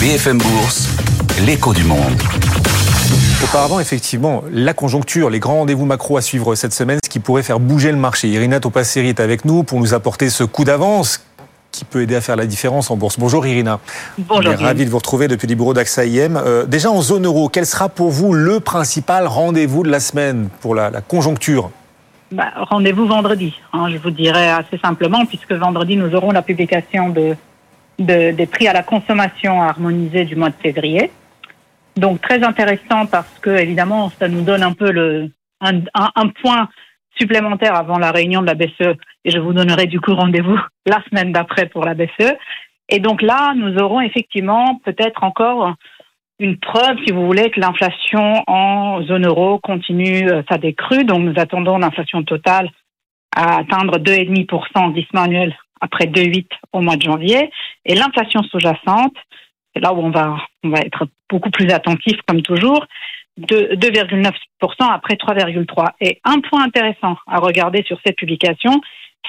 BFM Bourse, l'écho du monde. Auparavant, effectivement, la conjoncture, les grands rendez-vous macro à suivre cette semaine, ce qui pourrait faire bouger le marché. Irina Topasseri est avec nous pour nous apporter ce coup d'avance qui peut aider à faire la différence en bourse. Bonjour Irina. Bonjour. Ravi de vous retrouver depuis les bureaux d'AXA IM. Euh, déjà en zone euro, quel sera pour vous le principal rendez-vous de la semaine pour la, la conjoncture? Bah, Rendez-vous vendredi, hein, je vous dirais assez simplement, puisque vendredi, nous aurons la publication de, de, des prix à la consommation harmonisés du mois de février. Donc très intéressant parce que évidemment ça nous donne un peu le un, un, point supplémentaire avant la réunion de la BCE et je vous donnerai du coup rendez-vous la semaine d'après pour la BCE. Et donc là, nous aurons effectivement peut-être encore une preuve, si vous voulez, que l'inflation en zone euro continue sa décrue. Donc nous attendons l'inflation totale à atteindre 2,5% en glissement annuel après 2,8 au mois de janvier. Et l'inflation sous-jacente, c'est là où on va, on va être beaucoup plus attentif comme toujours, de 2,9% après 3,3%. Et un point intéressant à regarder sur cette publication,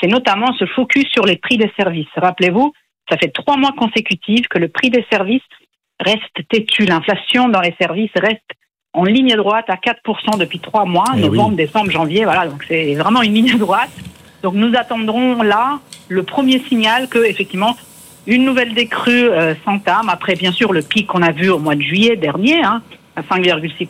c'est notamment ce focus sur les prix des services. Rappelez-vous, ça fait trois mois consécutifs que le prix des services reste têtu. L'inflation dans les services reste en ligne droite à 4% depuis trois mois, Eh novembre, oui. décembre, janvier. Voilà, donc c'est vraiment une ligne droite. Donc nous attendrons là le premier signal que effectivement une nouvelle décrue euh, s'entame. Après bien sûr le pic qu'on a vu au mois de juillet dernier hein, à 5,6%.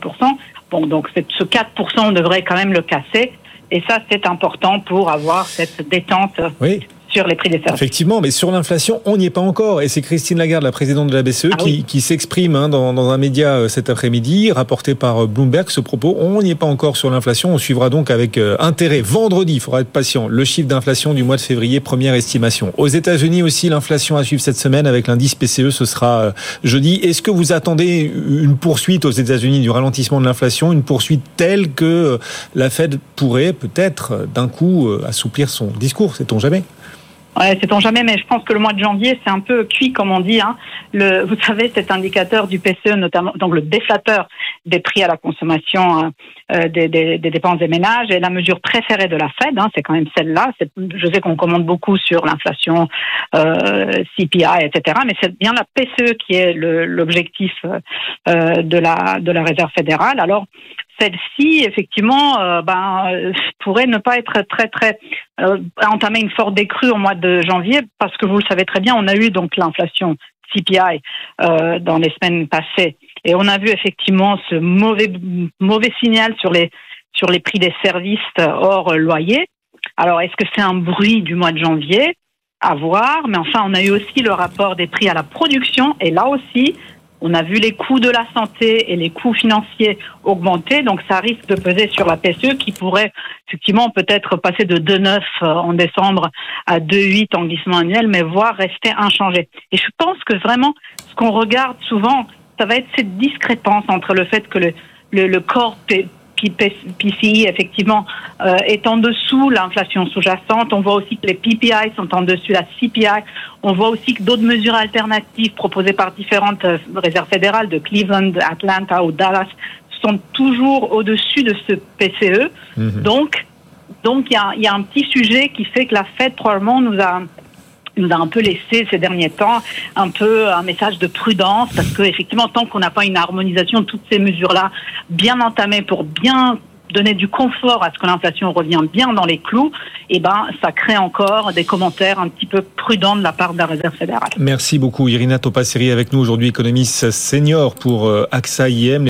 Bon donc ce 4% on devrait quand même le casser. Et ça c'est important pour avoir cette détente Oui, sur les prix des services. effectivement, mais sur l'inflation, on n'y est pas encore. Et c'est Christine Lagarde, la présidente de la BCE, Ah qui, oui. qui s'exprime hein, dans, dans un média euh, cet après-midi, rapporté par euh, Bloomberg, ce propos. On n'y est pas encore sur l'inflation. On suivra donc avec euh, intérêt. Vendredi, il faudra être patient. Le chiffre d'inflation du mois de février, première estimation. Aux États-Unis aussi, l'inflation à suivre cette semaine avec l'indice PCE, ce sera euh, jeudi. Est-ce que vous attendez une poursuite aux États-Unis du ralentissement de l'inflation, une poursuite telle que la Fed pourrait peut-être d'un coup assouplir son discours, sait-on jamais? Ouais, sait-on jamais, mais je pense que le mois de janvier, c'est un peu cuit, comme on dit. Hein. Le, vous savez, cet indicateur du PCE, notamment, donc le déflateur des prix à la consommation euh, euh, des, des, des dépenses des ménages, est la mesure préférée de la Fed. Hein, c'est quand même celle-là. Je sais qu'on commande beaucoup sur l'inflation, euh, CPI, etc. Mais c'est bien la PCE qui est l'objectif euh, de la de la Réserve fédérale. Alors celle-ci, effectivement, euh, ben, euh, pourrait ne pas être très très euh, entamer une forte décrue au mois de janvier parce que vous le savez très bien, on a eu donc l'inflation CPI euh, dans les semaines passées et on a vu effectivement ce mauvais mauvais signal sur les sur les prix des services hors loyer. Alors est-ce que c'est un bruit du mois de janvier? À voir, mais enfin on a eu aussi le rapport des prix à la production et là aussi on a vu les coûts de la santé et les coûts financiers augmenter, donc ça risque de peser sur la PCE qui pourrait effectivement peut-être passer de 2,9 en décembre à 2,8 en glissement annuel, mais voire rester inchangé. Et je pense que vraiment, ce qu'on regarde souvent, ça va être cette discrépance entre le fait que le, le, le corps PCI, effectivement, euh, est en dessous l'inflation sous-jacente. On voit aussi que les PPI sont en dessus la CPI. On voit aussi que d'autres mesures alternatives proposées par différentes euh, réserves fédérales de Cleveland, Atlanta ou Dallas sont toujours au-dessus de ce PCE. Mhm. Donc, donc il y y a un petit sujet qui fait que la Fed probablement nous a nous a un peu laissé ces derniers temps un peu un message de prudence parce que effectivement tant qu'on n'a pas une harmonisation de toutes ces mesures là bien entamées pour bien donner du confort à ce que l'inflation revienne bien dans les clous, et ben ça crée encore des commentaires un petit peu prudents de la part de la Réserve fédérale. Merci beaucoup Irina Topasseri avec nous aujourd'hui, économiste senior pour euh, AXA IM.